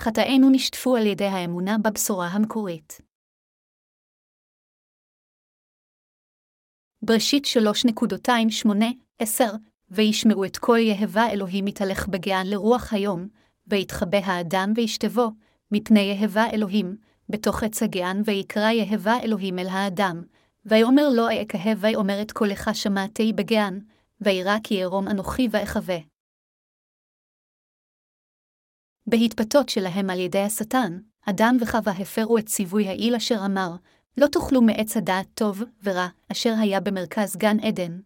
חטאינו נשטפו על ידי האמונה בבשורה המקורית. בראשית 3.28-10 וישמעו את כל יהבה אלוהים מתהלך בגאן לרוח היום, ויתחבא האדם וישתבו, מפני יהבה אלוהים, בתוך עץ הגאן ויקרא יהבה אלוהים אל האדם, ויאמר לו אכהה ויאמר את קולך שמעתי בגאן, וירא כי ירום אנוכי ואחווה. בהתפתות שלהם על ידי השטן, אדם וחווה הפרו את ציווי העיל אשר אמר, לא תאכלו מעץ הדעת טוב ורע, אשר היה במרכז גן עדן.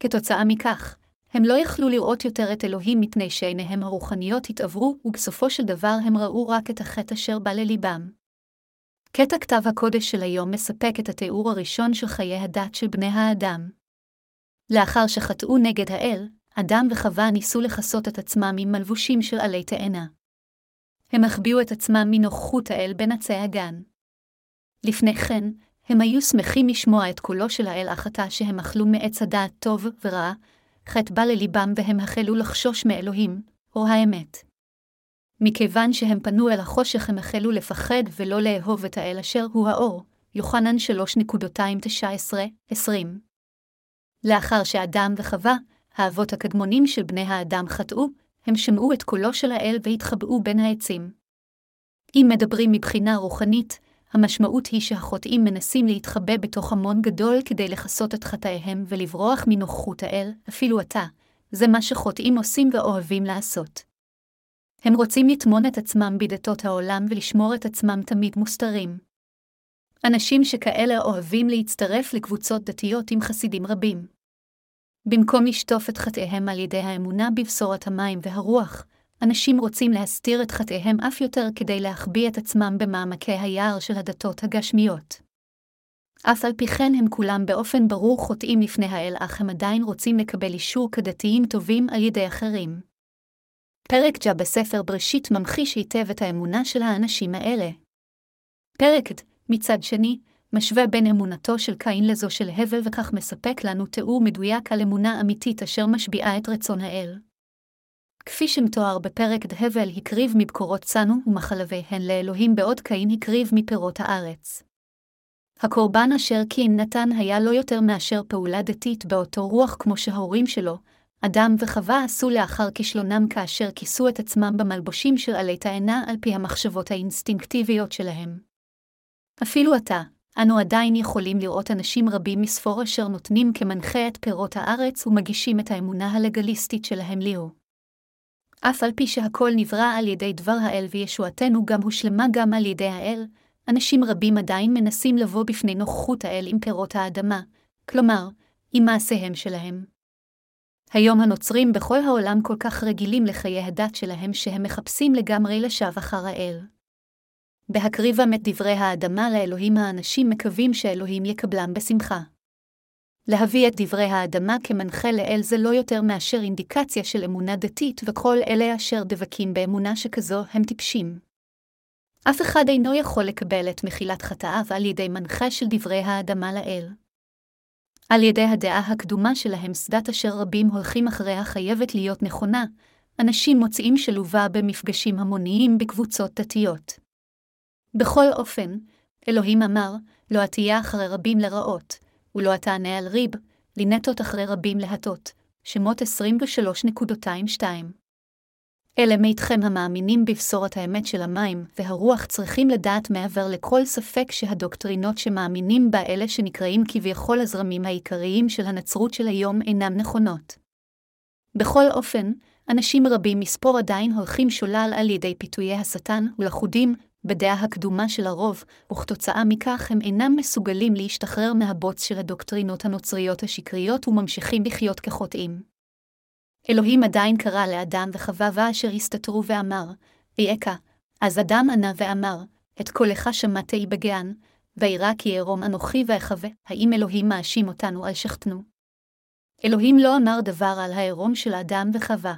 כתוצאה מכך, הם לא יכלו לראות יותר את אלוהים מפני שעיניהם הרוחניות התעברו, ובסופו של דבר הם ראו רק את החטא אשר בא לליבם. קטע כתב הקודש של היום מספק את התיאור הראשון של חיי הדת של בני האדם. לאחר שחטאו נגד האל, אדם וחווה ניסו לכסות את עצמם עם מלבושים של עלי תאנה. הם החביאו את עצמם מנוכחות האל בין עצי הגן. לפני כן, הם היו שמחים לשמוע את קולו של האל החטא שהם אכלו מעץ הדעת טוב ורע, חטא בא לליבם והם החלו לחשוש מאלוהים, או האמת. מכיוון שהם פנו אל החושך הם החלו לפחד ולא לאהוב את האל אשר הוא האור, יוחנן 3.19-20. לאחר שאדם וחווה, האבות הקדמונים של בני האדם חטאו, הם שמעו את קולו של האל והתחבאו בין העצים. אם מדברים מבחינה רוחנית, המשמעות היא שהחוטאים מנסים להתחבא בתוך המון גדול כדי לכסות את חטאיהם ולברוח מנוכחות האל, אפילו אתה, זה מה שחוטאים עושים ואוהבים לעשות. הם רוצים לטמון את עצמם בדתות העולם ולשמור את עצמם תמיד מוסתרים. אנשים שכאלה אוהבים להצטרף לקבוצות דתיות עם חסידים רבים. במקום לשטוף את חטאיהם על ידי האמונה בבשורת המים והרוח, אנשים רוצים להסתיר את חטאיהם אף יותר כדי להחביא את עצמם במעמקי היער של הדתות הגשמיות. אף על פי כן הם כולם באופן ברור חוטאים לפני האל, אך הם עדיין רוצים לקבל אישור כדתיים טובים על ידי אחרים. פרק ג'ה בספר בראשית ממחיש היטב את האמונה של האנשים האלה. פרק ד, מצד שני, משווה בין אמונתו של קין לזו של הבל וכך מספק לנו תיאור מדויק על אמונה אמיתית אשר משביעה את רצון האל. כפי שמתואר בפרק ד הבל הקריב מבקורות צנו ומחלביהן לאלוהים בעוד קין הקריב מפירות הארץ. הקורבן אשר קין נתן היה לא יותר מאשר פעולה דתית באותו רוח כמו שההורים שלו, אדם וחווה עשו לאחר כישלונם כאשר כיסו את עצמם במלבושים של עלי תאנה על פי המחשבות האינסטינקטיביות שלהם. אפילו עתה, אנו עדיין יכולים לראות אנשים רבים מספור אשר נותנים כמנחה את פירות הארץ ומגישים את האמונה הלגליסטית שלהם ליהו. אף על פי שהכל נברא על ידי דבר האל וישועתנו גם הושלמה גם על ידי האל, אנשים רבים עדיין מנסים לבוא בפני נוכחות האל עם פירות האדמה, כלומר, עם מעשיהם שלהם. היום הנוצרים בכל העולם כל כך רגילים לחיי הדת שלהם שהם מחפשים לגמרי לשווא אחר האל. בהקריבם את דברי האדמה לאלוהים האנשים מקווים שאלוהים יקבלם בשמחה. להביא את דברי האדמה כמנחה לאל זה לא יותר מאשר אינדיקציה של אמונה דתית, וכל אלה אשר דבקים באמונה שכזו הם טיפשים. אף אחד אינו יכול לקבל את מחילת חטאיו על ידי מנחה של דברי האדמה לאל. על ידי הדעה הקדומה שלהם שדת אשר רבים הולכים אחריה חייבת להיות נכונה, אנשים מוצאים שלובה במפגשים המוניים בקבוצות דתיות. בכל אופן, אלוהים אמר, לא עטייה אחרי רבים לרעות, ולא תענה על ריב, לנטות אחרי רבים להטות. שמות 23.22 אלה מאיתכם המאמינים בבשורת האמת של המים והרוח צריכים לדעת מעבר לכל ספק שהדוקטרינות שמאמינים בה אלה שנקראים כביכול הזרמים העיקריים של הנצרות של היום אינם נכונות. בכל אופן, אנשים רבים מספור עדיין הולכים שולל על ידי פיתויי השטן ולכודים בדעה הקדומה של הרוב, וכתוצאה מכך הם אינם מסוגלים להשתחרר מהבוץ של הדוקטרינות הנוצריות השקריות וממשיכים לחיות כחוטאים. אלוהים עדיין קרא לאדם וחווה אשר הסתתרו ואמר, ויעקה, אז אדם ענה ואמר, את קולך שמעתי בגן, וירא כי אערום אנוכי ואחווה, האם אלוהים מאשים אותנו על שכתנו? אלוהים לא אמר דבר על העירום של אדם וחווה.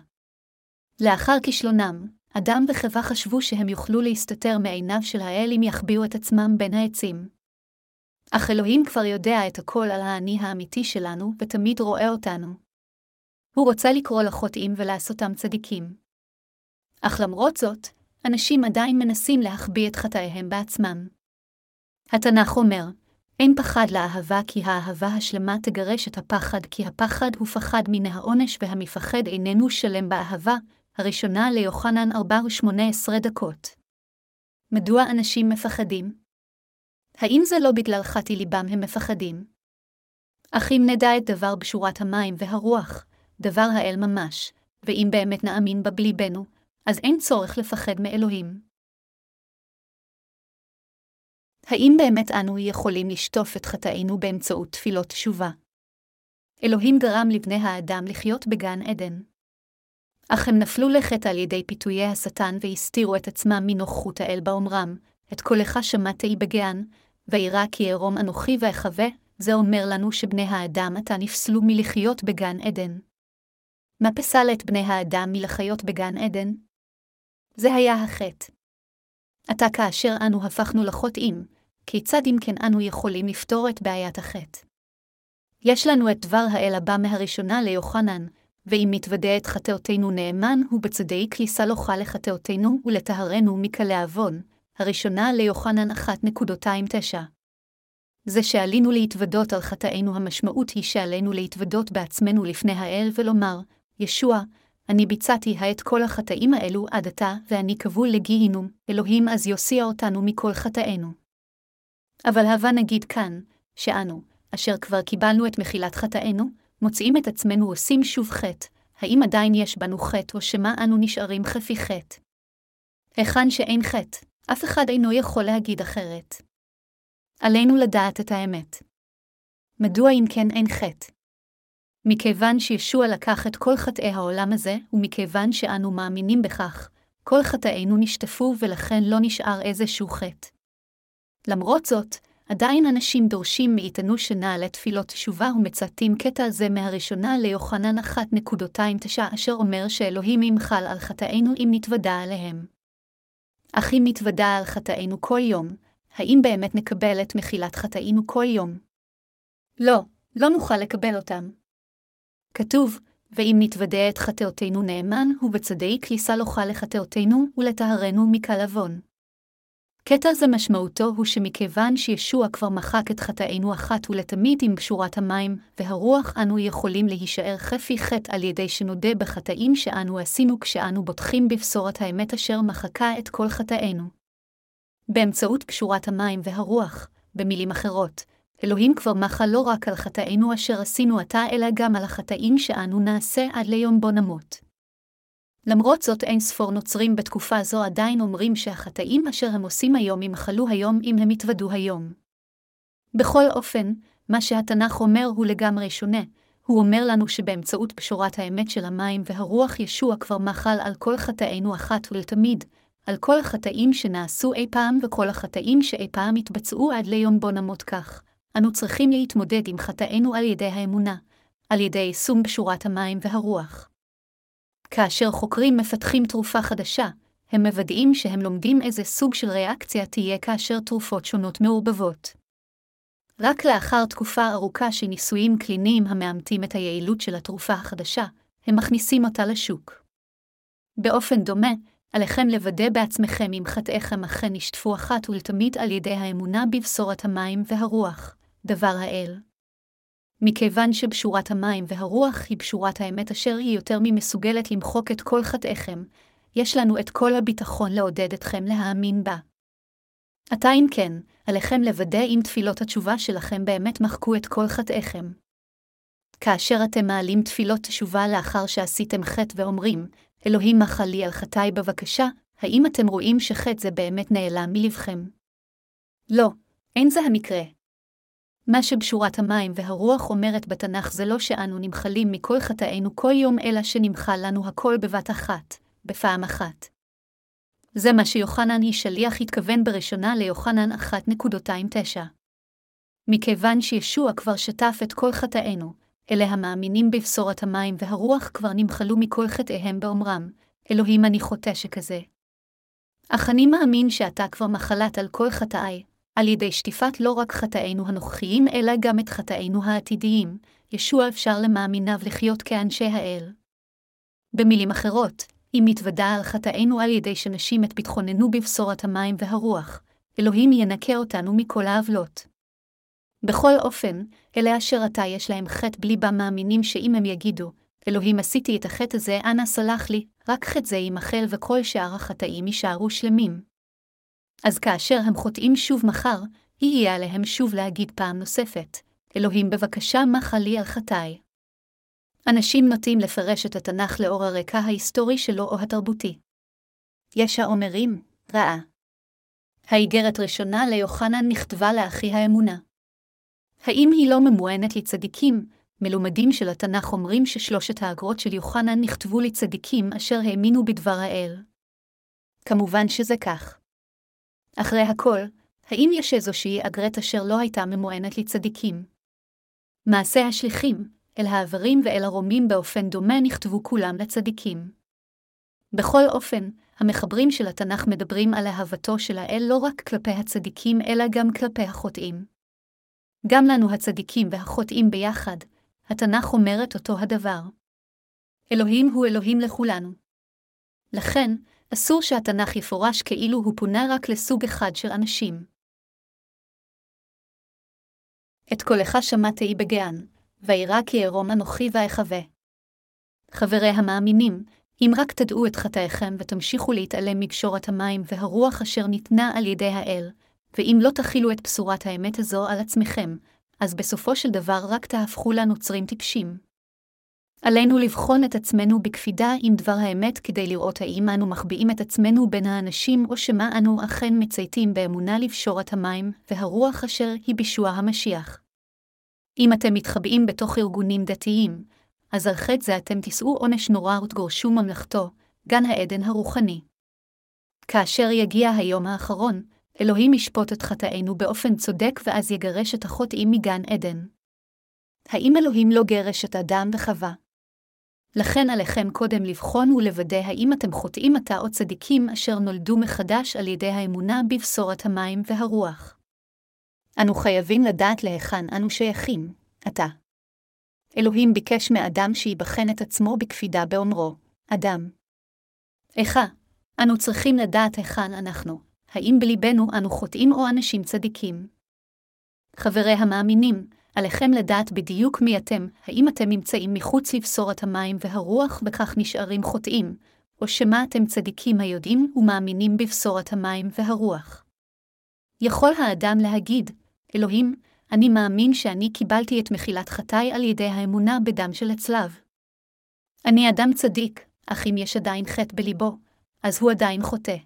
לאחר כישלונם, אדם וחווה חשבו שהם יוכלו להסתתר מעיניו של האל אם יחביאו את עצמם בין העצים. אך אלוהים כבר יודע את הכל על האני האמיתי שלנו, ותמיד רואה אותנו. הוא רוצה לקרוא לחוטאים ולעשותם צדיקים. אך למרות זאת, אנשים עדיין מנסים להחביא את חטאיהם בעצמם. התנ"ך אומר, אין פחד לאהבה כי האהבה השלמה תגרש את הפחד, כי הפחד הוא פחד מן העונש והמפחד איננו שלם באהבה, הראשונה ליוחנן 4-18 דקות. מדוע אנשים מפחדים? האם זה לא בגלל חטי ליבם הם מפחדים? אך אם נדע את דבר בשורת המים והרוח, דבר האל ממש, ואם באמת נאמין בה בליבנו, אז אין צורך לפחד מאלוהים. האם באמת אנו יכולים לשטוף את חטאינו באמצעות תפילות תשובה? אלוהים גרם לבני האדם לחיות בגן עדן. אך הם נפלו לחטא על ידי פיתויי השטן והסתירו את עצמם מנוכחות האל באומרם, את קולך שמעתי בגן, וירא כי אערום אנוכי ואחווה, זה אומר לנו שבני האדם עתה נפסלו מלחיות בגן עדן. מה פסל את בני האדם מלחיות בגן עדן? זה היה החטא. עתה כאשר אנו הפכנו לחוטאים, כיצד אם כן אנו יכולים לפתור את בעיית החטא? יש לנו את דבר האל הבא מהראשונה ליוחנן, ואם מתוודה את חטאותינו נאמן, הוא בצדיק יסלוחה לחטאותינו ולטהרנו מקלה עוון, הראשונה ליוחנן 1.29. זה שעלינו להתוודות על חטאינו המשמעות היא שעלינו להתוודות בעצמנו לפני האל ולומר, ישוע, אני ביצעתי את כל החטאים האלו עד עתה, ואני כבול לגיהינום, אלוהים אז יוסיע אותנו מכל חטאינו. אבל הבה נגיד כאן, שאנו, אשר כבר קיבלנו את מחילת חטאינו, מוצאים את עצמנו עושים שוב חטא, האם עדיין יש בנו חטא או שמא אנו נשארים חפי חטא? היכן שאין חטא, אף אחד אינו יכול להגיד אחרת. עלינו לדעת את האמת. מדוע אם כן אין חטא? מכיוון שישוע לקח את כל חטאי העולם הזה, ומכיוון שאנו מאמינים בכך, כל חטאינו נשטפו ולכן לא נשאר איזשהו חטא. למרות זאת, עדיין אנשים דורשים מאיתנו שנעלה תפילות תשובה ומצטטים קטע זה מהראשונה ליוחנן 1.29 אשר אומר שאלוהים ימחל על חטאינו אם נתוודה עליהם. אך אם נתוודה על חטאינו כל יום, האם באמת נקבל את מחילת חטאינו כל יום? לא, לא נוכל לקבל אותם. כתוב, ואם נתוודה את חטאותינו נאמן, הוא בצדיק יסלוחה לחטאותינו ולטהרנו מקל עוון. קטע זה משמעותו הוא שמכיוון שישוע כבר מחק את חטאינו אחת ולתמיד עם בשורת המים, והרוח אנו יכולים להישאר חפי חטא על ידי שנודה בחטאים שאנו עשינו כשאנו בוטחים בבשורת האמת אשר מחקה את כל חטאינו. באמצעות בשורת המים והרוח, במילים אחרות, אלוהים כבר מחה לא רק על חטאינו אשר עשינו עתה, אלא גם על החטאים שאנו נעשה עד ליום בו נמות. למרות זאת אין ספור נוצרים בתקופה זו עדיין אומרים שהחטאים אשר הם עושים היום ימחלו היום אם הם יתוודו היום. בכל אופן, מה שהתנ"ך אומר הוא לגמרי שונה, הוא אומר לנו שבאמצעות פשורת האמת של המים והרוח ישוע כבר מחל על כל חטאינו אחת ולתמיד, על כל החטאים שנעשו אי פעם וכל החטאים שאי פעם יתבצעו עד ליום בו נמות כך. אנו צריכים להתמודד עם חטאינו על ידי האמונה, על ידי יישום בשורת המים והרוח. כאשר חוקרים מפתחים תרופה חדשה, הם מוודאים שהם לומדים איזה סוג של ריאקציה תהיה כאשר תרופות שונות מעורבבות. רק לאחר תקופה ארוכה של ניסויים קליניים המאמתים את היעילות של התרופה החדשה, הם מכניסים אותה לשוק. באופן דומה, עליכם לוודא בעצמכם אם חטאיכם אכן נשטפו אחת ולתמיד על ידי האמונה בבשורת המים והרוח, דבר האל. מכיוון שבשורת המים והרוח היא בשורת האמת אשר היא יותר ממסוגלת למחוק את כל חטאיכם, יש לנו את כל הביטחון לעודד אתכם להאמין בה. עתה אם כן, עליכם לוודא אם תפילות התשובה שלכם באמת מחקו את כל חטאיכם. כאשר אתם מעלים תפילות תשובה לאחר שעשיתם חטא ואומרים, אלוהים מחה לי על חטאי בבקשה, האם אתם רואים שחטא זה באמת נעלם מלבכם? לא, אין זה המקרה. מה שבשורת המים והרוח אומרת בתנ"ך זה לא שאנו נמחלים מכל חטאינו כל יום, אלא שנמחל לנו הכל בבת אחת, בפעם אחת. זה מה שיוחנן היא שליח התכוון בראשונה ליוחנן 1.29. מכיוון שישוע כבר שטף את כל חטאינו, אלה המאמינים בבשורת המים והרוח כבר נמחלו מכל חטאיהם באומרם, אלוהים אני חוטא שכזה. אך אני מאמין שאתה כבר מחלת על כל חטאי, על ידי שטיפת לא רק חטאינו הנוכחיים, אלא גם את חטאינו העתידיים, ישוע אפשר למאמיניו לחיות כאנשי האל. במילים אחרות, אם מתוודה על חטאינו על ידי שנשים את ביטחוננו בבשורת המים והרוח, אלוהים ינקה אותנו מכל העוולות. בכל אופן, אלה אשר עתה יש להם חטא בליבם מאמינים שאם הם יגידו, אלוהים עשיתי את החטא הזה, אנא סלח לי, רק חטא זה יימחל וכל שאר החטאים יישארו שלמים. אז כאשר הם חוטאים שוב מחר, יהיה עליהם שוב להגיד פעם נוספת, אלוהים בבקשה מחה לי על חטאי. אנשים נוטים לפרש את התנ"ך לאור הרקע ההיסטורי שלו או התרבותי. יש האומרים, רעה. האיגרת ראשונה ליוחנן נכתבה לאחי האמונה. האם היא לא ממוענת לצדיקים, מלומדים של התנ"ך אומרים ששלושת האגרות של יוחנן נכתבו לצדיקים אשר האמינו בדבר האל. כמובן שזה כך. אחרי הכל, האם יש איזושהי אגרת אשר לא הייתה ממוענת לצדיקים? מעשה השליחים, אל העברים ואל הרומים באופן דומה נכתבו כולם לצדיקים. בכל אופן, המחברים של התנ"ך מדברים על אהבתו של האל לא רק כלפי הצדיקים, אלא גם כלפי החוטאים. גם לנו הצדיקים והחוטאים ביחד, התנ"ך אומרת אותו הדבר. אלוהים הוא אלוהים לכולנו. לכן, אסור שהתנ"ך יפורש כאילו הוא פונה רק לסוג אחד של אנשים. את קולך שמעתי בגאן, וירא כי ארום אנוכי ואחווה. חברי המאמינים, אם רק תדעו את חטאיכם ותמשיכו להתעלם מגשורת המים והרוח אשר ניתנה על ידי האל, ואם לא תכילו את בשורת האמת הזו על עצמכם, אז בסופו של דבר רק תהפכו לנוצרים טיפשים. עלינו לבחון את עצמנו בקפידה עם דבר האמת כדי לראות האם אנו מחביאים את עצמנו בין האנשים או שמא אנו אכן מצייתים באמונה לבשורת המים והרוח אשר היא בישוע המשיח. אם אתם מתחבאים בתוך ארגונים דתיים, אז על חטא זה אתם תישאו עונש נורא ותגורשו ממלכתו, גן העדן הרוחני. כאשר יגיע היום האחרון, אלוהים ישפוט את חטאינו באופן צודק ואז יגרש את החוטאים מגן עדן. האם אלוהים לא גרש את אדם וחווה? לכן עליכם קודם לבחון ולוודא האם אתם חוטאים עתה או צדיקים אשר נולדו מחדש על ידי האמונה בבשורת המים והרוח. אנו חייבים לדעת להיכן אנו שייכים, עתה. אלוהים ביקש מאדם שיבחן את עצמו בקפידה באומרו, אדם. איכה, אנו צריכים לדעת היכן אנחנו, האם בליבנו אנו חוטאים או אנשים צדיקים. חברי המאמינים, עליכם לדעת בדיוק מי אתם, האם אתם נמצאים מחוץ לבשורת המים והרוח וכך נשארים חוטאים, או שמא אתם צדיקים היודעים ומאמינים בבשורת המים והרוח. יכול האדם להגיד, אלוהים, אני מאמין שאני קיבלתי את מחילת חטאי על ידי האמונה בדם של הצלב. אני אדם צדיק, אך אם יש עדיין חטא בליבו, אז הוא עדיין חוטא.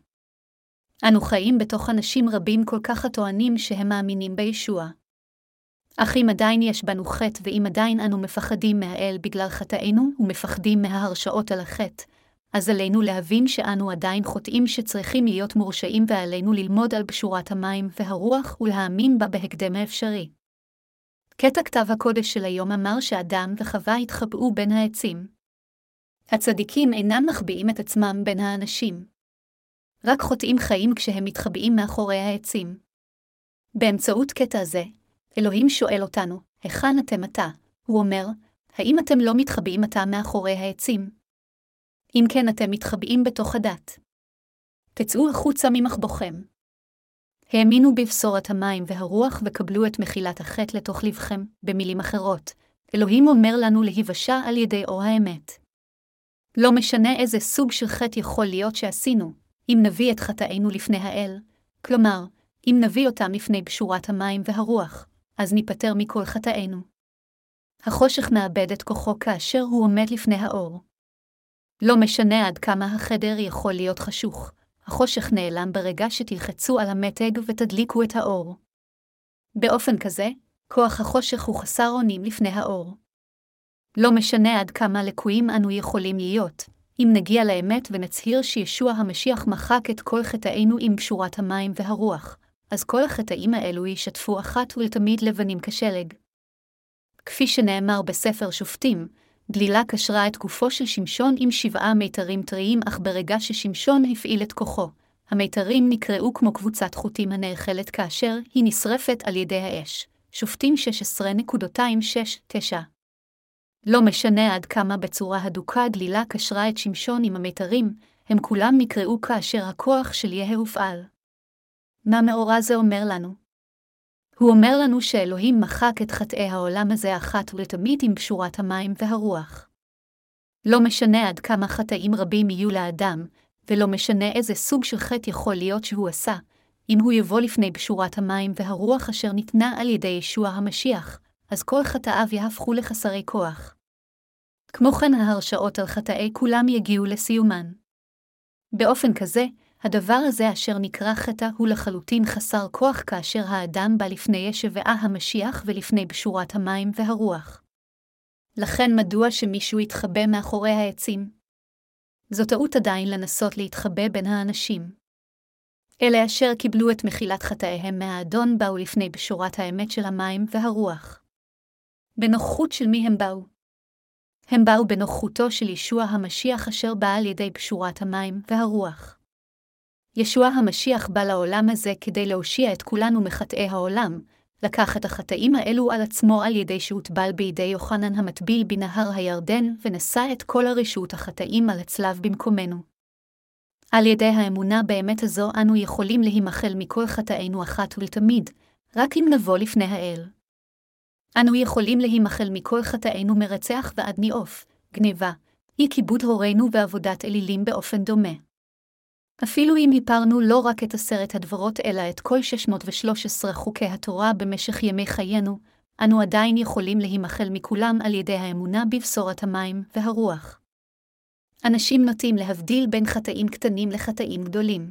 אנו חיים בתוך אנשים רבים כל כך הטוענים שהם מאמינים בישוע. אך אם עדיין יש בנו חטא ואם עדיין אנו מפחדים מהאל בגלל חטאינו ומפחדים מההרשאות על החטא, אז עלינו להבין שאנו עדיין חוטאים שצריכים להיות מורשעים ועלינו ללמוד על בשורת המים והרוח ולהאמין בה בהקדם האפשרי. קטע כתב הקודש של היום אמר שאדם וחווה התחבאו בין העצים. הצדיקים אינם מחביאים את עצמם בין האנשים. רק חוטאים חיים כשהם מתחבאים מאחורי העצים. באמצעות קטע זה, אלוהים שואל אותנו, היכן אתם עתה? הוא אומר, האם אתם לא מתחבאים עתה מאחורי העצים? אם כן אתם מתחבאים בתוך הדת. תצאו החוצה ממחבוכם. האמינו בבשורת המים והרוח וקבלו את מחילת החטא לתוך לבכם, במילים אחרות, אלוהים אומר לנו להיוושע על ידי אור האמת. לא משנה איזה סוג של חטא יכול להיות שעשינו, אם נביא את חטאינו לפני האל, כלומר, אם נביא אותם לפני בשורת המים והרוח, אז ניפטר מכל חטאינו. החושך מאבד את כוחו כאשר הוא עומד לפני האור. לא משנה עד כמה החדר יכול להיות חשוך, החושך נעלם ברגע שתלחצו על המתג ותדליקו את האור. באופן כזה, כוח החושך הוא חסר אונים לפני האור. לא משנה עד כמה לקויים אנו יכולים להיות, אם נגיע לאמת ונצהיר שישוע המשיח מחק את כל חטאינו עם פשורת המים והרוח, אז כל החטאים האלו ישתפו אחת ולתמיד לבנים כשלג. כפי שנאמר בספר שופטים, דלילה קשרה את גופו של שמשון עם שבעה מיתרים טריים, אך ברגע ששמשון הפעיל את כוחו, המיתרים נקראו כמו קבוצת חוטים הנאכלת כאשר היא נשרפת על ידי האש. שופטים 16.269 לא משנה עד כמה בצורה הדוקה גלילה קשרה את שמשון עם המיתרים, הם כולם נקראו כאשר הכוח של יהא הופעל. מה מאורע זה אומר לנו? הוא אומר לנו שאלוהים מחק את חטאי העולם הזה אחת ולתמיד עם פשורת המים והרוח. לא משנה עד כמה חטאים רבים יהיו לאדם, ולא משנה איזה סוג של חטא יכול להיות שהוא עשה, אם הוא יבוא לפני פשורת המים והרוח אשר ניתנה על ידי ישוע המשיח, אז כל חטאיו יהפכו לחסרי כוח. כמו כן ההרשאות על חטאי כולם יגיעו לסיומן. באופן כזה, הדבר הזה אשר נקרא חטא הוא לחלוטין חסר כוח כאשר האדם בא לפני ישבעה המשיח ולפני בשורת המים והרוח. לכן מדוע שמישהו יתחבא מאחורי העצים? זו טעות עדיין לנסות להתחבא בין האנשים. אלה אשר קיבלו את מחילת חטאיהם מהאדון באו לפני בשורת האמת של המים והרוח. בנוכחות של מי הם באו? הם באו בנוכחותו של ישוע המשיח אשר בא על ידי בשורת המים והרוח. ישוע המשיח בא לעולם הזה כדי להושיע את כולנו מחטאי העולם, לקח את החטאים האלו על עצמו על ידי שהוטבל בידי יוחנן המטביל בנהר הירדן, ונשא את כל הרשות החטאים על הצלב במקומנו. על ידי האמונה באמת הזו אנו יכולים להימחל מכל חטאינו אחת ולתמיד, רק אם נבוא לפני האל. אנו יכולים להימחל מכל חטאינו מרצח ועד ניאוף, גניבה, אי כיבוד הורינו ועבודת אלילים באופן דומה. אפילו אם היפרנו לא רק את עשרת הדברות אלא את כל 613 חוקי התורה במשך ימי חיינו, אנו עדיין יכולים להימחל מכולם על ידי האמונה בבשורת המים והרוח. אנשים נוטים להבדיל בין חטאים קטנים לחטאים גדולים.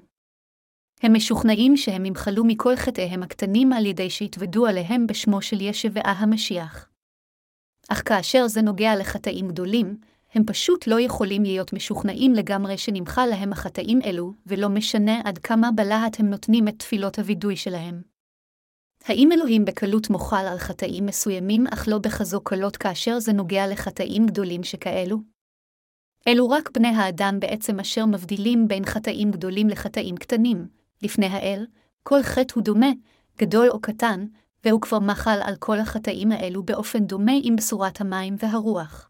הם משוכנעים שהם ימחלו מכל חטאיהם הקטנים על ידי שהתוודו עליהם בשמו של ישבעה המשיח. אך כאשר זה נוגע לחטאים גדולים, הם פשוט לא יכולים להיות משוכנעים לגמרי שנמחה להם החטאים אלו, ולא משנה עד כמה בלהט הם נותנים את תפילות הווידוי שלהם. האם אלוהים בקלות מוחל על חטאים מסוימים, אך לא בכזו קלות כאשר זה נוגע לחטאים גדולים שכאלו? אלו רק בני האדם בעצם אשר מבדילים בין חטאים גדולים לחטאים קטנים. לפני האל, כל חטא הוא דומה, גדול או קטן, והוא כבר מחל על כל החטאים האלו באופן דומה עם בשורת המים והרוח.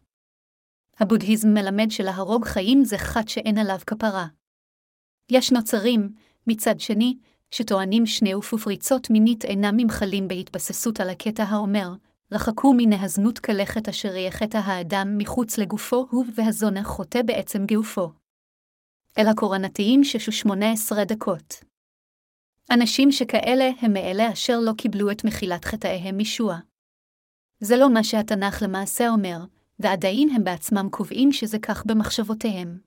הבודהיזם מלמד שלהרוג חיים זה חת שאין עליו כפרה. יש נוצרים, מצד שני, שטוענים שני ופופריצות מינית אינם ממחלים בהתבססות על הקטע האומר, רחקו מן ההזנות כלכת אשר יחטא האדם מחוץ לגופו הוא והזונה חוטא בעצם גופו. אל הקורנתיים ששו שמונה עשרה דקות. אנשים שכאלה הם מאלה אשר לא קיבלו את מחילת חטאיהם משוע. זה לא מה שהתנ"ך למעשה אומר, ועדיין הם בעצמם קובעים שזה כך במחשבותיהם.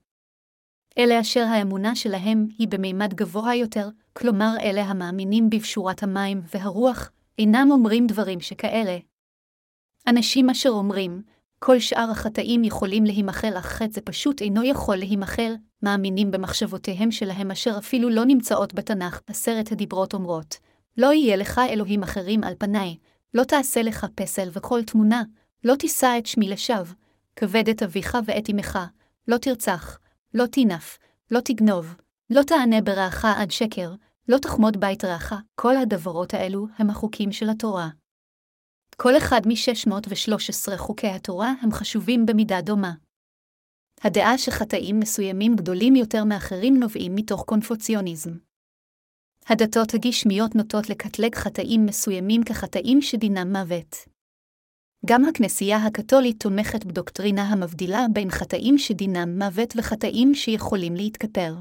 אלה אשר האמונה שלהם היא במימד גבוה יותר, כלומר אלה המאמינים בפשורת המים והרוח, אינם אומרים דברים שכאלה. אנשים אשר אומרים, כל שאר החטאים יכולים להימחל, אך חטא זה פשוט אינו יכול להימחל, מאמינים במחשבותיהם שלהם אשר אפילו לא נמצאות בתנ"ך, עשרת הדיברות אומרות, לא יהיה לך אלוהים אחרים על פניי, לא תעשה לך פסל וכל תמונה, לא תישא את שמי לשווא, כבד את אביך ואת אמך, לא תרצח, לא תינף, לא תגנוב, לא תענה ברעך עד שקר, לא תחמוד בית רעך, כל הדברות האלו הם החוקים של התורה. כל אחד מ-613 חוקי התורה הם חשובים במידה דומה. הדעה שחטאים מסוימים גדולים יותר מאחרים נובעים מתוך קונפוציוניזם. הדתות הגשמיות נוטות לקטלג חטאים מסוימים כחטאים שדינם מוות. גם הכנסייה הקתולית תומכת בדוקטרינה המבדילה בין חטאים שדינם מוות וחטאים שיכולים להתכפר.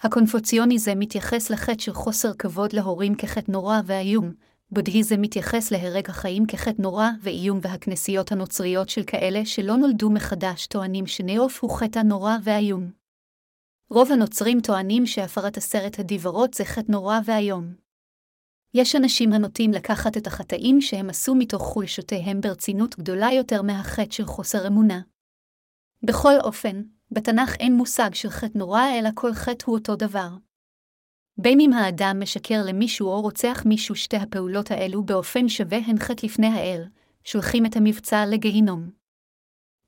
הקונפוציוניזם מתייחס לחטא של חוסר כבוד להורים כחטא נורא ואיום, בודהיזם מתייחס להרג החיים כחטא נורא ואיום והכנסיות הנוצריות של כאלה שלא נולדו מחדש טוענים שנאוף הוא חטא נורא ואיום. רוב הנוצרים טוענים שהפרת עשרת הדיברות זה חטא נורא ואיום. יש אנשים הנוטים לקחת את החטאים שהם עשו מתוך חולשותיהם ברצינות גדולה יותר מהחטא של חוסר אמונה. בכל אופן, בתנ"ך אין מושג של חטא נורא, אלא כל חטא הוא אותו דבר. בין אם האדם משקר למישהו או רוצח מישהו, שתי הפעולות האלו באופן שווה הן חטא לפני האל, שולחים את המבצע לגיהינום.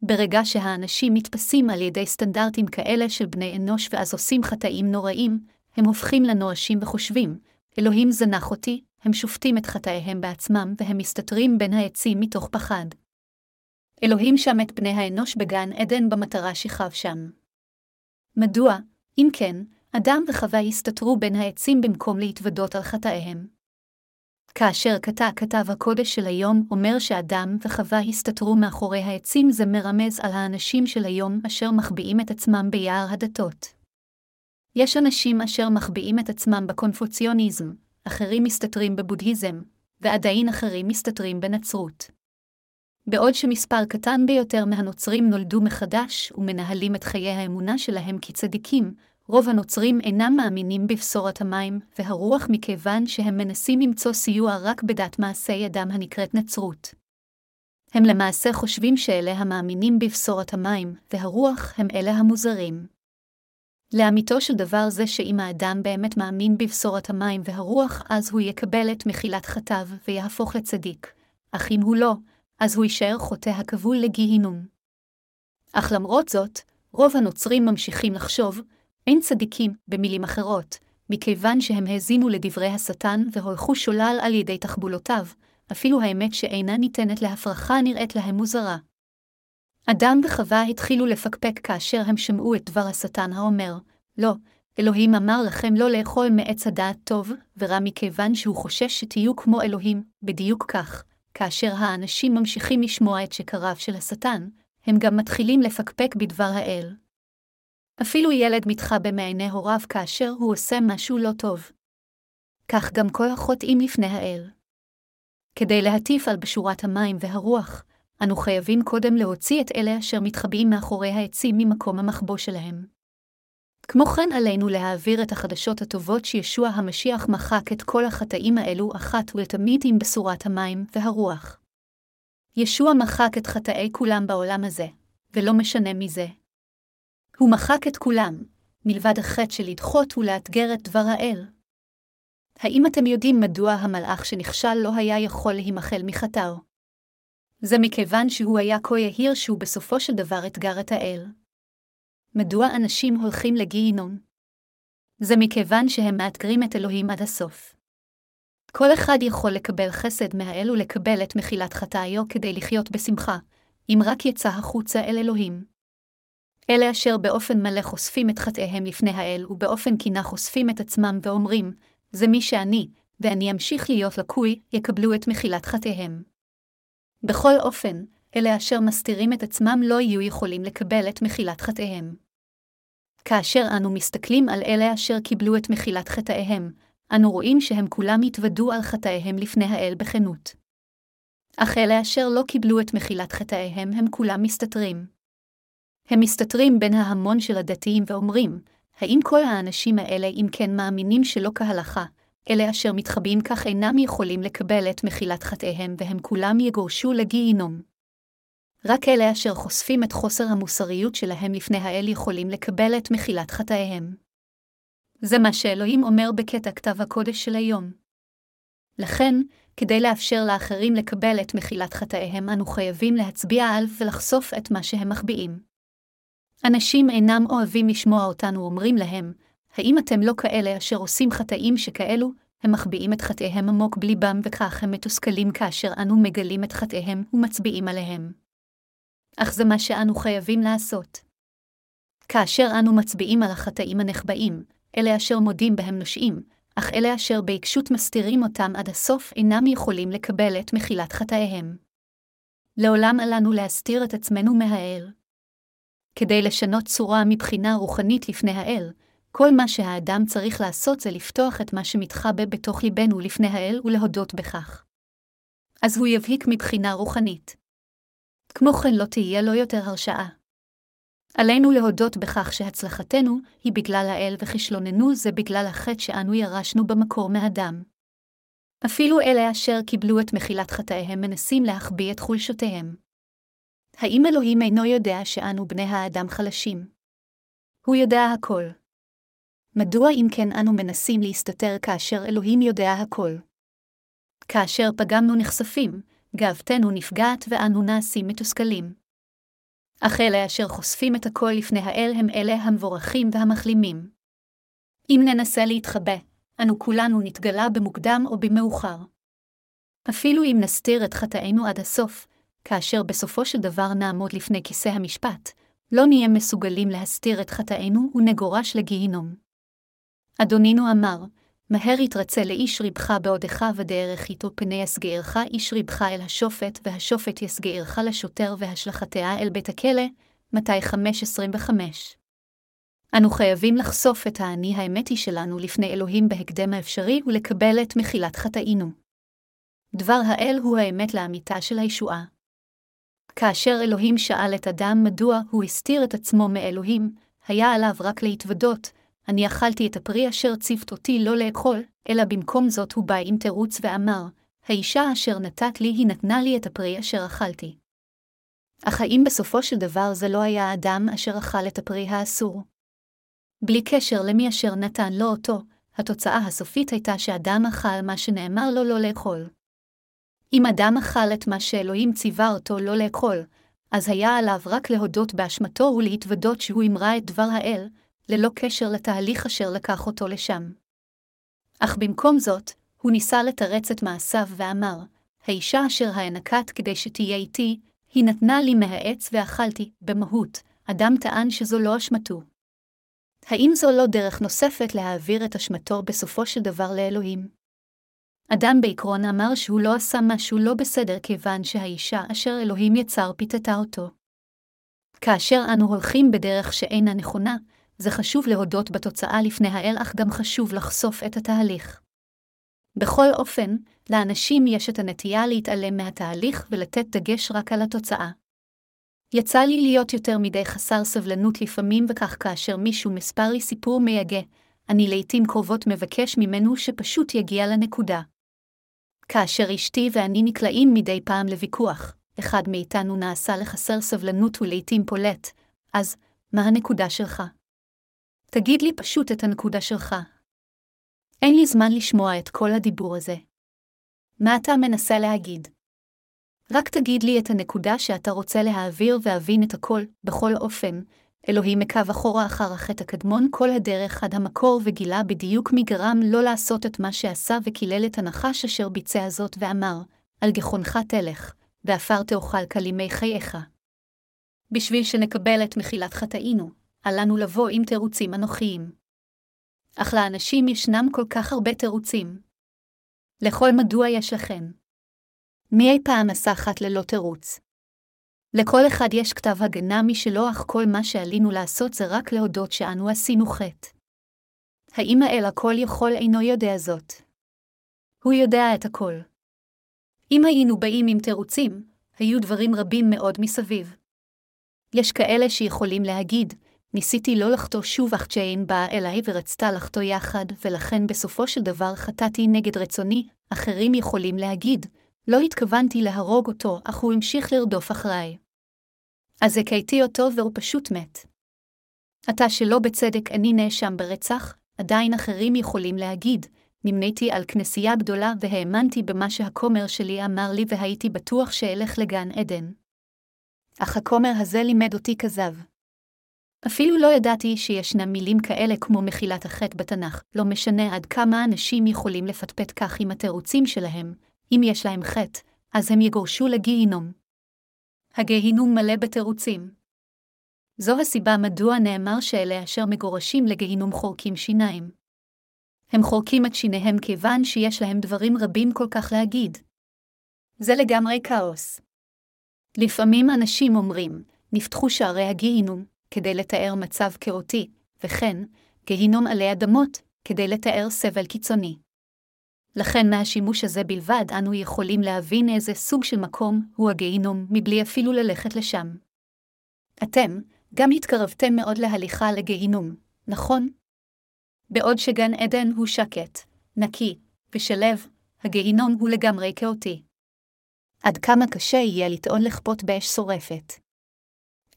ברגע שהאנשים מתפסים על ידי סטנדרטים כאלה של בני אנוש ואז עושים חטאים נוראים, הם הופכים לנואשים וחושבים, אלוהים זנח אותי, הם שופטים את חטאיהם בעצמם והם מסתתרים בין העצים מתוך פחד. אלוהים שם את בני האנוש בגן עדן במטרה שכב שם. מדוע, אם כן, אדם וחווה הסתתרו בין העצים במקום להתוודות על חטאיהם? כאשר קטע כתב הקודש של היום אומר שאדם וחווה הסתתרו מאחורי העצים זה מרמז על האנשים של היום אשר מחביאים את עצמם ביער הדתות. יש אנשים אשר מחביאים את עצמם בקונפוציוניזם, אחרים מסתתרים בבודהיזם, ועדיין אחרים מסתתרים בנצרות. בעוד שמספר קטן ביותר מהנוצרים נולדו מחדש ומנהלים את חיי האמונה שלהם כצדיקים, רוב הנוצרים אינם מאמינים בבשורת המים והרוח מכיוון שהם מנסים למצוא סיוע רק בדת מעשי ידם הנקראת נצרות. הם למעשה חושבים שאלה המאמינים בבשורת המים והרוח הם אלה המוזרים. לאמיתו של דבר זה שאם האדם באמת מאמין בבשורת המים והרוח, אז הוא יקבל את מחילת חטאיו ויהפוך לצדיק, אך אם הוא לא, אז הוא יישאר חוטא הכבול לגיהינום. אך למרות זאת, רוב הנוצרים ממשיכים לחשוב, אין צדיקים, במילים אחרות, מכיוון שהם האזינו לדברי השטן והולכו שולל על ידי תחבולותיו, אפילו האמת שאינה ניתנת להפרחה נראית להם מוזרה. אדם וחווה התחילו לפקפק כאשר הם שמעו את דבר השטן האומר, לא, אלוהים אמר לכם לא לאכול מעץ הדעת טוב ורע מכיוון שהוא חושש שתהיו כמו אלוהים, בדיוק כך, כאשר האנשים ממשיכים לשמוע את שקריו של השטן, הם גם מתחילים לפקפק בדבר האל. אפילו ילד מתחבא מעיני הוריו כאשר הוא עושה משהו לא טוב. כך גם כל החוטאים לפני האל. כדי להטיף על בשורת המים והרוח, אנו חייבים קודם להוציא את אלה אשר מתחבאים מאחורי העצים ממקום המחבוא שלהם. כמו כן עלינו להעביר את החדשות הטובות שישוע המשיח מחק את כל החטאים האלו אחת ולתמיד עם בשורת המים והרוח. ישוע מחק את חטאי כולם בעולם הזה, ולא משנה מזה. הוא מחק את כולם, מלבד החטא של לדחות ולאתגר את דבר האל. האם אתם יודעים מדוע המלאך שנכשל לא היה יכול להימחל מחטאו? זה מכיוון שהוא היה כה יהיר שהוא בסופו של דבר אתגר את האל. מדוע אנשים הולכים לגיהינום? זה מכיוון שהם מאתגרים את אלוהים עד הסוף. כל אחד יכול לקבל חסד מהאל ולקבל את מחילת חטאיו כדי לחיות בשמחה, אם רק יצא החוצה אל אלוהים. אלה אשר באופן מלא חושפים את חטאיהם לפני האל, ובאופן קינה חושפים את עצמם ואומרים, זה מי שאני, ואני אמשיך להיות לקוי, יקבלו את מחילת חטאיהם. בכל אופן, אלה אשר מסתירים את עצמם לא יהיו יכולים לקבל את מחילת חטאיהם. כאשר אנו מסתכלים על אלה אשר קיבלו את מחילת חטאיהם, אנו רואים שהם כולם התוודו על חטאיהם לפני האל בכנות. אך אלה אשר לא קיבלו את מחילת חטאיהם הם כולם מסתתרים. הם מסתתרים בין ההמון של הדתיים ואומרים, האם כל האנשים האלה אם כן מאמינים שלא כהלכה, אלה אשר מתחבאים כך אינם יכולים לקבל את מחילת חטאיהם והם כולם יגורשו לגיהינום. רק אלה אשר חושפים את חוסר המוסריות שלהם לפני האל יכולים לקבל את מחילת חטאיהם. זה מה שאלוהים אומר בקטע כתב הקודש של היום. לכן, כדי לאפשר לאחרים לקבל את מחילת חטאיהם, אנו חייבים להצביע על ולחשוף את מה שהם מחביאים. אנשים אינם אוהבים לשמוע אותנו אומרים להם, האם אתם לא כאלה אשר עושים חטאים שכאלו, הם מחביאים את חטאיהם עמוק בליבם וכך הם מתוסכלים כאשר אנו מגלים את חטאיהם ומצביעים עליהם. אך זה מה שאנו חייבים לעשות. כאשר אנו מצביעים על החטאים הנחבאים, אלה אשר מודים בהם נושעים, אך אלה אשר בעיקשות מסתירים אותם עד הסוף אינם יכולים לקבל את מחילת חטאיהם. לעולם עלינו להסתיר את עצמנו מהאל. כדי לשנות צורה מבחינה רוחנית לפני האל, כל מה שהאדם צריך לעשות זה לפתוח את מה שמתחבא בתוך ליבנו לפני האל ולהודות בכך. אז הוא יבהיק מבחינה רוחנית. כמו כן לא תהיה לו יותר הרשעה. עלינו להודות בכך שהצלחתנו היא בגלל האל וכישלוננו זה בגלל החטא שאנו ירשנו במקור מאדם. אפילו אלה אשר קיבלו את מחילת חטאיהם מנסים להחביא את חולשותיהם. האם אלוהים אינו יודע שאנו בני האדם חלשים? הוא יודע הכל. מדוע אם כן אנו מנסים להסתתר כאשר אלוהים יודע הכל? כאשר פגמנו נחשפים, גאוותנו נפגעת ואנו נעשים מתוסכלים. אך אלה אשר חושפים את הכל לפני האל הם אלה המבורכים והמחלימים. אם ננסה להתחבא, אנו כולנו נתגלה במוקדם או במאוחר. אפילו אם נסתיר את חטאינו עד הסוף, כאשר בסופו של דבר נעמוד לפני כיסא המשפט, לא נהיה מסוגלים להסתיר את חטאינו ונגורש לגיהינום. אדונינו אמר, מהר יתרצה לאיש רבך בעודך ודרך איתו פני יסגערך איש רבך אל השופט, והשופט יסגערך לשוטר והשלכתיה אל בית הכלא, מתי 5.25. אנו חייבים לחשוף את האני האמתי שלנו לפני אלוהים בהקדם האפשרי ולקבל את מחילת חטאינו. דבר האל הוא האמת לאמיתה של הישועה. כאשר אלוהים שאל את אדם מדוע הוא הסתיר את עצמו מאלוהים, היה עליו רק להתוודות, אני אכלתי את הפרי אשר ציוות אותי לא לאכול, אלא במקום זאת הוא בא עם תירוץ ואמר, האישה אשר נתת לי היא נתנה לי את הפרי אשר אכלתי. אך האם בסופו של דבר זה לא היה האדם אשר אכל את הפרי האסור? בלי קשר למי אשר נתן לו אותו, התוצאה הסופית הייתה שאדם אכל מה שנאמר לו לא לאכול. אם אדם אכל את מה שאלוהים ציווה אותו לא לאכול, אז היה עליו רק להודות באשמתו ולהתוודות שהוא אמרה את דבר האל, ללא קשר לתהליך אשר לקח אותו לשם. אך במקום זאת, הוא ניסה לתרץ את מעשיו ואמר, האישה אשר הענקת כדי שתהיה איתי, היא נתנה לי מהעץ ואכלתי, במהות, אדם טען שזו לא אשמתו. האם זו לא דרך נוספת להעביר את אשמתו בסופו של דבר לאלוהים? אדם בעקרון אמר שהוא לא עשה משהו לא בסדר כיוון שהאישה אשר אלוהים יצר פיתתה אותו. כאשר אנו הולכים בדרך שאינה נכונה, זה חשוב להודות בתוצאה לפני האל, אך גם חשוב לחשוף את התהליך. בכל אופן, לאנשים יש את הנטייה להתעלם מהתהליך ולתת דגש רק על התוצאה. יצא לי להיות יותר מדי חסר סבלנות לפעמים, וכך כאשר מישהו מספר לי סיפור מייגע, אני לעתים קרובות מבקש ממנו שפשוט יגיע לנקודה. כאשר אשתי ואני נקלעים מדי פעם לוויכוח, אחד מאיתנו נעשה לחסר סבלנות ולעתים פולט, אז, מה הנקודה שלך? תגיד לי פשוט את הנקודה שלך. אין לי זמן לשמוע את כל הדיבור הזה. מה אתה מנסה להגיד? רק תגיד לי את הנקודה שאתה רוצה להעביר ואבין את הכל, בכל אופן, אלוהים עקב אחורה אחר החטא הקדמון כל הדרך עד המקור וגילה בדיוק מי גרם לא לעשות את מה שעשה וקילל את הנחש אשר ביצע זאת ואמר, על גחונך תלך, ועפר תאכל כלימי חייך. בשביל שנקבל את מחילת חטאינו, עלינו לבוא עם תירוצים אנוכיים. אך לאנשים ישנם כל כך הרבה תירוצים. לכל מדוע יש לכם. מי אי פעם עשה חת ללא תירוץ? לכל אחד יש כתב הגנה משלו, אך כל מה שעלינו לעשות זה רק להודות שאנו עשינו חטא. האם האל הכל יכול אינו יודע זאת? הוא יודע את הכל. אם היינו באים עם תירוצים, היו דברים רבים מאוד מסביב. יש כאלה שיכולים להגיד, ניסיתי לא לחטוא שוב אך ג'יין באה אליי ורצתה לחטוא יחד, ולכן בסופו של דבר חטאתי נגד רצוני, אחרים יכולים להגיד, לא התכוונתי להרוג אותו, אך הוא המשיך לרדוף אחריי. אז הכיתי אותו והוא פשוט מת. עתה שלא בצדק אני נאשם ברצח, עדיין אחרים יכולים להגיד, נמניתי על כנסייה גדולה והאמנתי במה שהכומר שלי אמר לי והייתי בטוח שאלך לגן עדן. אך הכומר הזה לימד אותי כזב. אפילו לא ידעתי שישנם מילים כאלה כמו מחילת החטא בתנ"ך, לא משנה עד כמה אנשים יכולים לפטפט כך עם התירוצים שלהם, אם יש להם חטא, אז הם יגורשו לגיהינום. הגיהינום מלא בתירוצים. זו הסיבה מדוע נאמר שאלה אשר מגורשים לגיהינום חורקים שיניים. הם חורקים את שיניהם כיוון שיש להם דברים רבים כל כך להגיד. זה לגמרי כאוס. לפעמים אנשים אומרים, נפתחו שערי הגיהינום, כדי לתאר מצב כאוטי, וכן, גיהינום עלי אדמות, כדי לתאר סבל קיצוני. לכן מהשימוש הזה בלבד אנו יכולים להבין איזה סוג של מקום הוא הגיהינום מבלי אפילו ללכת לשם. אתם, גם התקרבתם מאוד להליכה לגיהינום, נכון? בעוד שגן עדן הוא שקט, נקי ושלב, הגיהינום הוא לגמרי כאוטי. עד כמה קשה יהיה לטעון לכפות באש שורפת.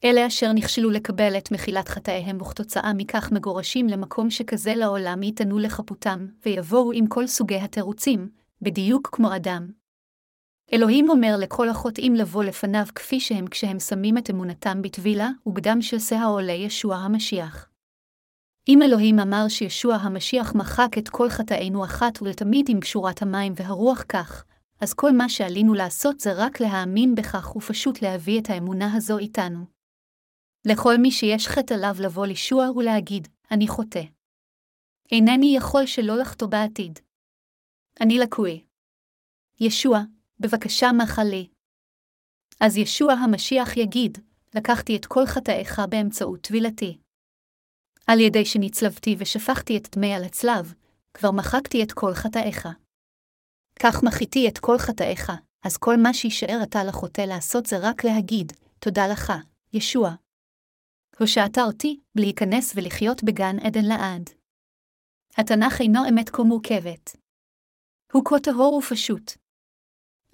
אלה אשר נכשלו לקבל את מחילת חטאיהם וכתוצאה מכך מגורשים למקום שכזה לעולם יטענו לחפותם, ויבואו עם כל סוגי התירוצים, בדיוק כמו אדם. אלוהים אומר לכל החוטאים לבוא לפניו כפי שהם כשהם שמים את אמונתם בטבילה, ובדם של שא העולה ישוע המשיח. אם אלוהים אמר שישוע המשיח מחק את כל חטאינו אחת ולתמיד עם פשורת המים והרוח כך, אז כל מה שעלינו לעשות זה רק להאמין בכך ופשוט להביא את האמונה הזו איתנו. לכל מי שיש חטא עליו לבוא לישוע ולהגיד, אני חוטא. אינני יכול שלא לחטוא בעתיד. אני לקוי. ישוע, בבקשה מחה לי. אז ישוע המשיח יגיד, לקחתי את כל חטאיך באמצעות טבילתי. על ידי שנצלבתי ושפכתי את דמי על הצלב, כבר מחקתי את כל חטאיך. כך מחיתי את כל חטאיך, אז כל מה שישאר אתה לחוטא לעשות זה רק להגיד, תודה לך, ישוע. הושעת אותי, להיכנס ולחיות בגן עדן לעד. התנ"ך אינו אמת כה מורכבת. הוא כה טהור ופשוט.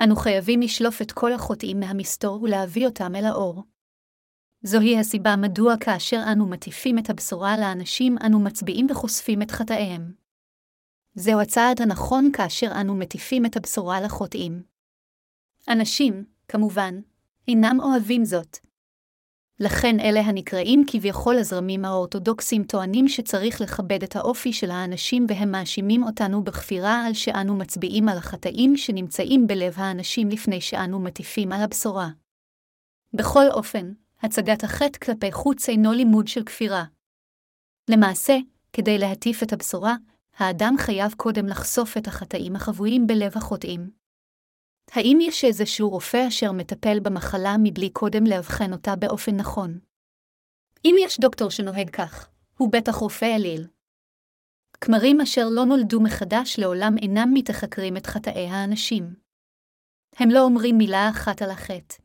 אנו חייבים לשלוף את כל החוטאים מהמסתור ולהביא אותם אל האור. זוהי הסיבה מדוע כאשר אנו מטיפים את הבשורה לאנשים, אנו מצביעים וחושפים את חטאיהם. זהו הצעד הנכון כאשר אנו מטיפים את הבשורה לחוטאים. אנשים, כמובן, אינם אוהבים זאת. לכן אלה הנקראים כביכול הזרמים האורתודוקסיים טוענים שצריך לכבד את האופי של האנשים והם מאשימים אותנו בכפירה על שאנו מצביעים על החטאים שנמצאים בלב האנשים לפני שאנו מטיפים על הבשורה. בכל אופן, הצגת החטא כלפי חוץ אינו לימוד של כפירה. למעשה, כדי להטיף את הבשורה, האדם חייב קודם לחשוף את החטאים החבויים בלב החוטאים. האם יש איזשהו רופא אשר מטפל במחלה מבלי קודם לאבחן אותה באופן נכון? אם יש דוקטור שנוהג כך, הוא בטח רופא אליל. כמרים אשר לא נולדו מחדש לעולם אינם מתחקרים את חטאי האנשים. הם לא אומרים מילה אחת על החטא.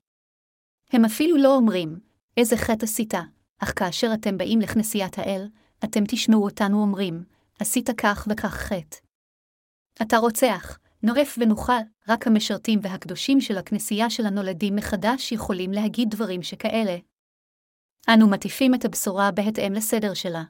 הם אפילו לא אומרים, איזה חטא עשית, אך כאשר אתם באים לכנסיית האל, אתם תשמעו אותנו אומרים, עשית כך וכך חטא. אתה רוצח, נורף ונוכל, רק המשרתים והקדושים של הכנסייה של הנולדים מחדש יכולים להגיד דברים שכאלה. אנו מטיפים את הבשורה בהתאם לסדר שלה.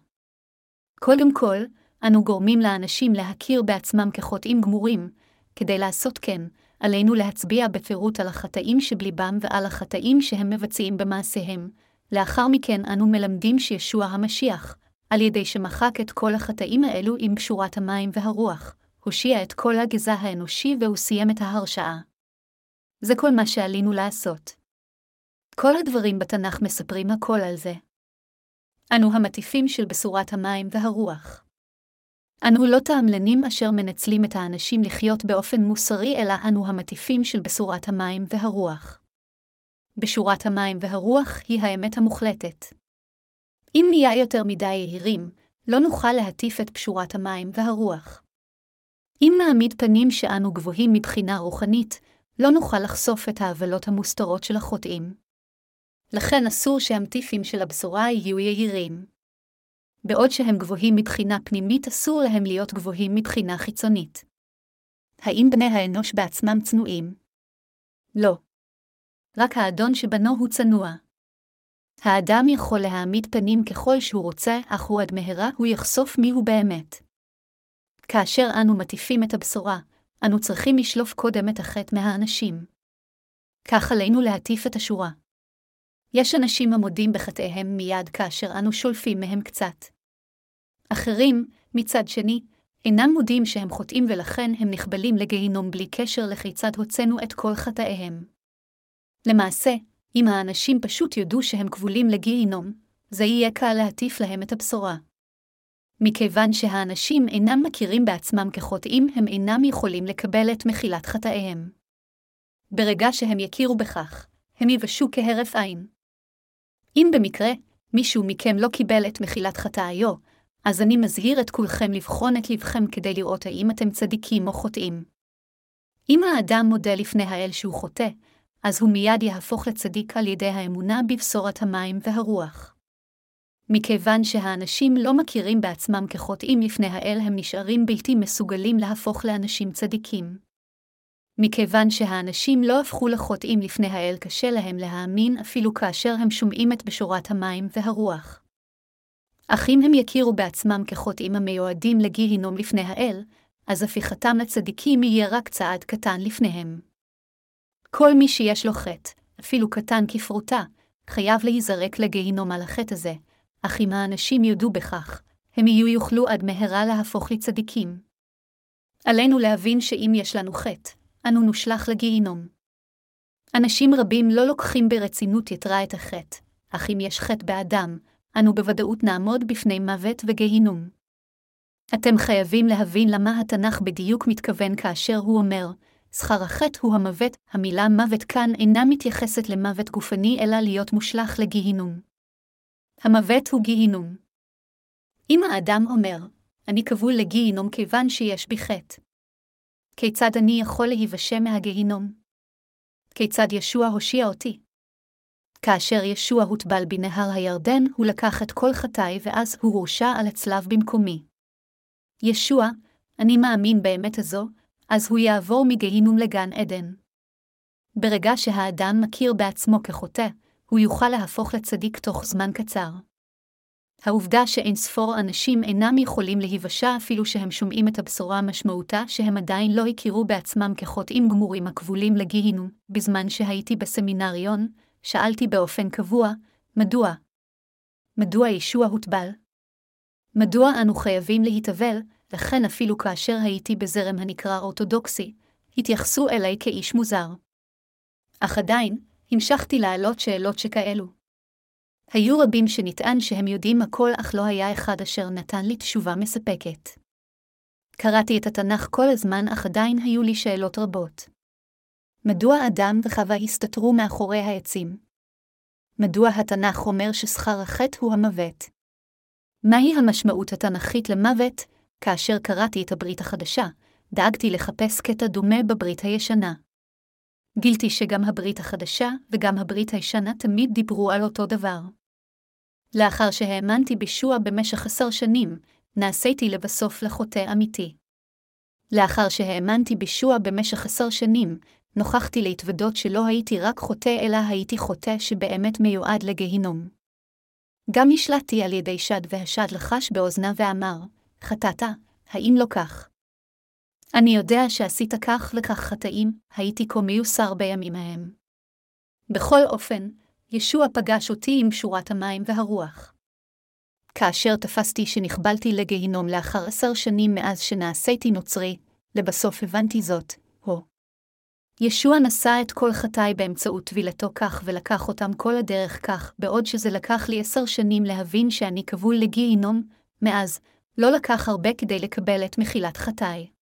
קודם כל, אנו גורמים לאנשים להכיר בעצמם כחוטאים גמורים, כדי לעשות כן, עלינו להצביע בפירוט על החטאים שבליבם ועל החטאים שהם מבצעים במעשיהם. לאחר מכן אנו מלמדים שישוע המשיח, על ידי שמחק את כל החטאים האלו עם קשורת המים והרוח, הושיע את כל הגזע האנושי והוא סיים את ההרשעה. זה כל מה שעלינו לעשות. כל הדברים בתנ"ך מספרים הכל על זה. אנו המטיפים של בשורת המים והרוח. אנו לא תעמלנים אשר מנצלים את האנשים לחיות באופן מוסרי, אלא אנו המטיפים של בשורת המים והרוח. בשורת המים והרוח היא האמת המוחלטת. אם נהיה יותר מדי יהירים, לא נוכל להטיף את פשורת המים והרוח. אם נעמיד פנים שאנו גבוהים מבחינה רוחנית, לא נוכל לחשוף את העוולות המוסתרות של החוטאים. לכן אסור שהמטיפים של הבשורה יהיו יהירים. בעוד שהם גבוהים מבחינה פנימית, אסור להם להיות גבוהים מבחינה חיצונית. האם בני האנוש בעצמם צנועים? לא. רק האדון שבנו הוא צנוע. האדם יכול להעמיד פנים ככל שהוא רוצה, אך הוא עד מהרה הוא יחשוף מיהו באמת. כאשר אנו מטיפים את הבשורה, אנו צריכים לשלוף קודם את החטא מהאנשים. כך עלינו להטיף את השורה. יש אנשים המודים בחטאיהם מיד כאשר אנו שולפים מהם קצת. אחרים, מצד שני, אינם מודים שהם חוטאים ולכן הם נכבלים לגיהינום בלי קשר לכיצד הוצאנו את כל חטאיהם. למעשה, אם האנשים פשוט יודו שהם כבולים לגיהינום, זה יהיה קל להטיף להם את הבשורה. מכיוון שהאנשים אינם מכירים בעצמם כחוטאים, הם אינם יכולים לקבל את מחילת חטאיהם. ברגע שהם יכירו בכך, הם יבשו כהרף עין. אם במקרה, מישהו מכם לא קיבל את מחילת חטאיו, אז אני מזהיר את כולכם לבחון את לבכם כדי לראות האם אתם צדיקים או חוטאים. אם האדם מודה לפני האל שהוא חוטא, אז הוא מיד יהפוך לצדיק על ידי האמונה בבשורת המים והרוח. מכיוון שהאנשים לא מכירים בעצמם כחוטאים לפני האל, הם נשארים בלתי מסוגלים להפוך לאנשים צדיקים. מכיוון שהאנשים לא הפכו לחוטאים לפני האל, קשה להם להאמין אפילו כאשר הם שומעים את בשורת המים והרוח. אך אם הם יכירו בעצמם כחוטאים המיועדים לגיהינום לפני האל, אז הפיכתם לצדיקים יהיה רק צעד קטן לפניהם. כל מי שיש לו חטא, אפילו קטן כפרוטה, חייב להיזרק לגיהינום על החטא הזה, אך אם האנשים יודו בכך, הם יהיו יוכלו עד מהרה להפוך לצדיקים. עלינו להבין שאם יש לנו חטא, אנו נושלך לגיהינום. אנשים רבים לא לוקחים ברצינות יתרה את החטא, אך אם יש חטא באדם, אנו בוודאות נעמוד בפני מוות וגיהינום. אתם חייבים להבין למה התנ"ך בדיוק מתכוון כאשר הוא אומר, שכר החטא הוא המוות, המילה מוות כאן אינה מתייחסת למוות גופני אלא להיות מושלך לגיהינום. המוות הוא גיהינום. אם האדם אומר, אני כבול לגיהינום כיוון שיש בי חטא. כיצד אני יכול להיוושע מהגיהינום? כיצד ישוע הושיע אותי? כאשר ישוע הוטבל בנהר הירדן, הוא לקח את כל חטאי ואז הוא הורשע על הצלב במקומי. ישוע, אני מאמין באמת הזו, אז הוא יעבור מגיהינום לגן עדן. ברגע שהאדם מכיר בעצמו כחוטא, הוא יוכל להפוך לצדיק תוך זמן קצר. העובדה שאין ספור אנשים אינם יכולים להיוושע אפילו שהם שומעים את הבשורה משמעותה שהם עדיין לא הכירו בעצמם כחוטאים גמורים הכבולים לגיהינום. בזמן שהייתי בסמינריון, שאלתי באופן קבוע, מדוע? מדוע ישוע הוטבל? מדוע אנו חייבים להתאבל, לכן אפילו כאשר הייתי בזרם הנקרא אורתודוקסי, התייחסו אליי כאיש מוזר. אך עדיין, המשכתי להעלות שאלות שכאלו. היו רבים שנטען שהם יודעים הכל, אך לא היה אחד אשר נתן לי תשובה מספקת. קראתי את התנ"ך כל הזמן, אך עדיין היו לי שאלות רבות. מדוע אדם וחווה הסתתרו מאחורי העצים? מדוע התנ"ך אומר ששכר החטא הוא המוות? מהי המשמעות התנ"כית למוות, כאשר קראתי את הברית החדשה, דאגתי לחפש קטע דומה בברית הישנה. גילתי שגם הברית החדשה וגם הברית הישנה תמיד דיברו על אותו דבר. לאחר שהאמנתי בישוע במשך עשר שנים, נעשיתי לבסוף לחוטא אמיתי. לאחר שהאמנתי בישוע במשך עשר שנים, נוכחתי להתוודות שלא הייתי רק חוטא אלא הייתי חוטא שבאמת מיועד לגיהינום. גם נשלטתי על ידי שד והשד לחש באוזנה ואמר, חטאת, האם לא כך? אני יודע שעשית כך וכך חטאים, הייתי כה מיוסר בימים ההם. בכל אופן, ישוע פגש אותי עם שורת המים והרוח. כאשר תפסתי שנכבלתי לגיהינום לאחר עשר שנים מאז שנעשיתי נוצרי, לבסוף הבנתי זאת, הו. ישוע נשא את כל חטאי באמצעות טבילתו כך ולקח אותם כל הדרך כך, בעוד שזה לקח לי עשר שנים להבין שאני כבול לגיהינום, מאז, לא לקח הרבה כדי לקבל את מחילת חטאי.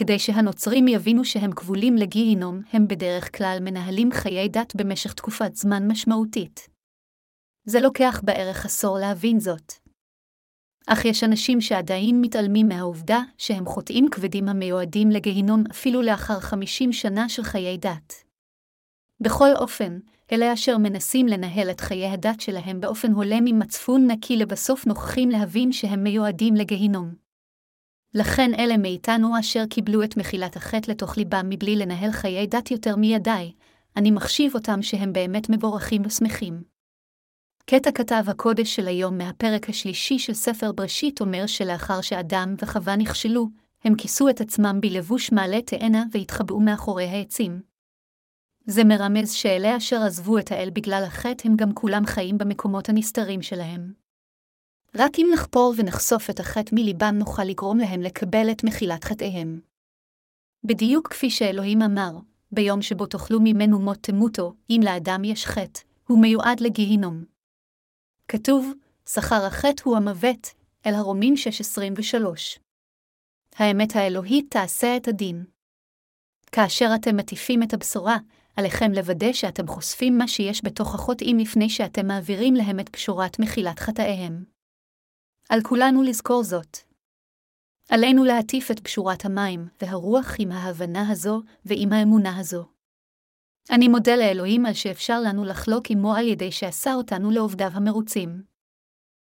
כדי שהנוצרים יבינו שהם כבולים לגיהינום, הם בדרך כלל מנהלים חיי דת במשך תקופת זמן משמעותית. זה לוקח בערך עשור להבין זאת. אך יש אנשים שעדיין מתעלמים מהעובדה שהם חוטאים כבדים המיועדים לגיהינום אפילו לאחר 50 שנה של חיי דת. בכל אופן, אלה אשר מנסים לנהל את חיי הדת שלהם באופן הולם עם מצפון נקי לבסוף נוכחים להבין שהם מיועדים לגיהינום. לכן אלה מאיתנו אשר קיבלו את מחילת החטא לתוך ליבם מבלי לנהל חיי דת יותר מידי, אני מחשיב אותם שהם באמת מבורכים ושמחים. קטע כתב הקודש של היום מהפרק השלישי של ספר בראשית אומר שלאחר שאדם וחווה נכשלו, הם כיסו את עצמם בלבוש מעלה תאנה והתחבאו מאחורי העצים. זה מרמז שאלה אשר עזבו את האל בגלל החטא הם גם כולם חיים במקומות הנסתרים שלהם. רק אם נחפור ונחשוף את החטא מליבם נוכל לגרום להם לקבל את מחילת חטאיהם. בדיוק כפי שאלוהים אמר, ביום שבו תאכלו ממנו מות תמותו, אם לאדם יש חטא, הוא מיועד לגיהינום. כתוב, שכר החטא הוא המוות, אל הרומים 6.23. האמת האלוהית תעשה את הדין. כאשר אתם מטיפים את הבשורה, עליכם לוודא שאתם חושפים מה שיש בתוך החוטאים לפני שאתם מעבירים להם את פשורת מחילת חטאיהם. על כולנו לזכור זאת. עלינו להטיף את פשורת המים והרוח עם ההבנה הזו ועם האמונה הזו. אני מודה לאלוהים על שאפשר לנו לחלוק עמו על ידי שעשה אותנו לעובדיו המרוצים.